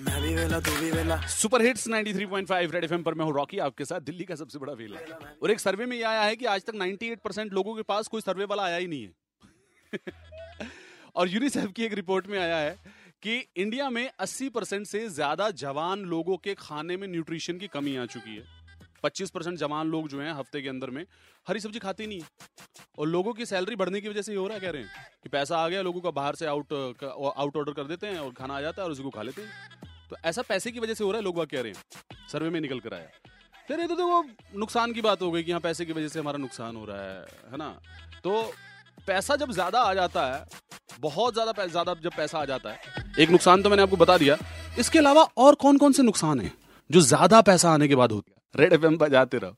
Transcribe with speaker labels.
Speaker 1: मैं भी वेला, तू भी वेला।
Speaker 2: सुपर हिट्स 93.5 रेड एफएम पर मैं हूँ रॉकी, आपके साथ दिल्ली का सबसे बड़ा वेला। और एक सर्वे में ये आया है कि आज तक 98 परसेंट लोगों के पास कोई सर्वे वाला आया ही नहीं है। और यूनिसेफ की एक रिपोर्ट में आया है कि इंडिया में 80 परसेंट से ज़्यादा जवान लोगों के खाने में न्यूट्रिशन की कमी आ चुकी है। 25 परसेंट जवान लोग जो हैं हफ़्ते के अंदर में हरी सब्ज़ी खाते नहीं और लोगों की सैलरी बढ़ने की वजह से ये हो रहा है, कह रहे हैं कि पैसा आ गया, लोगों का बाहर से आउट आउट ऑर्डर कर देते हैं और खाना आ जाता है और उसी को खा लेते हैं। तो ऐसा पैसे की वजह से हो रहा है? लोग वह कह रहे हैं। सर्वे में निकल कर आया। फिर ये तो देखो, नुकसान की बात हो गई कि यहाँ पैसे की वजह से हमारा नुकसान हो रहा है है ना? तो पैसा जब ज़्यादा आ जाता है, बहुत ज़्यादा ज़्यादा जब पैसा आ जाता है, एक नुकसान तो मैंने आपको बता दिया। इसके अलावा और कौन कौन से नुकसान है जो ज़्यादा पैसा आने के बाद होते हैं? रेड एफ़ एम बजाते रहो।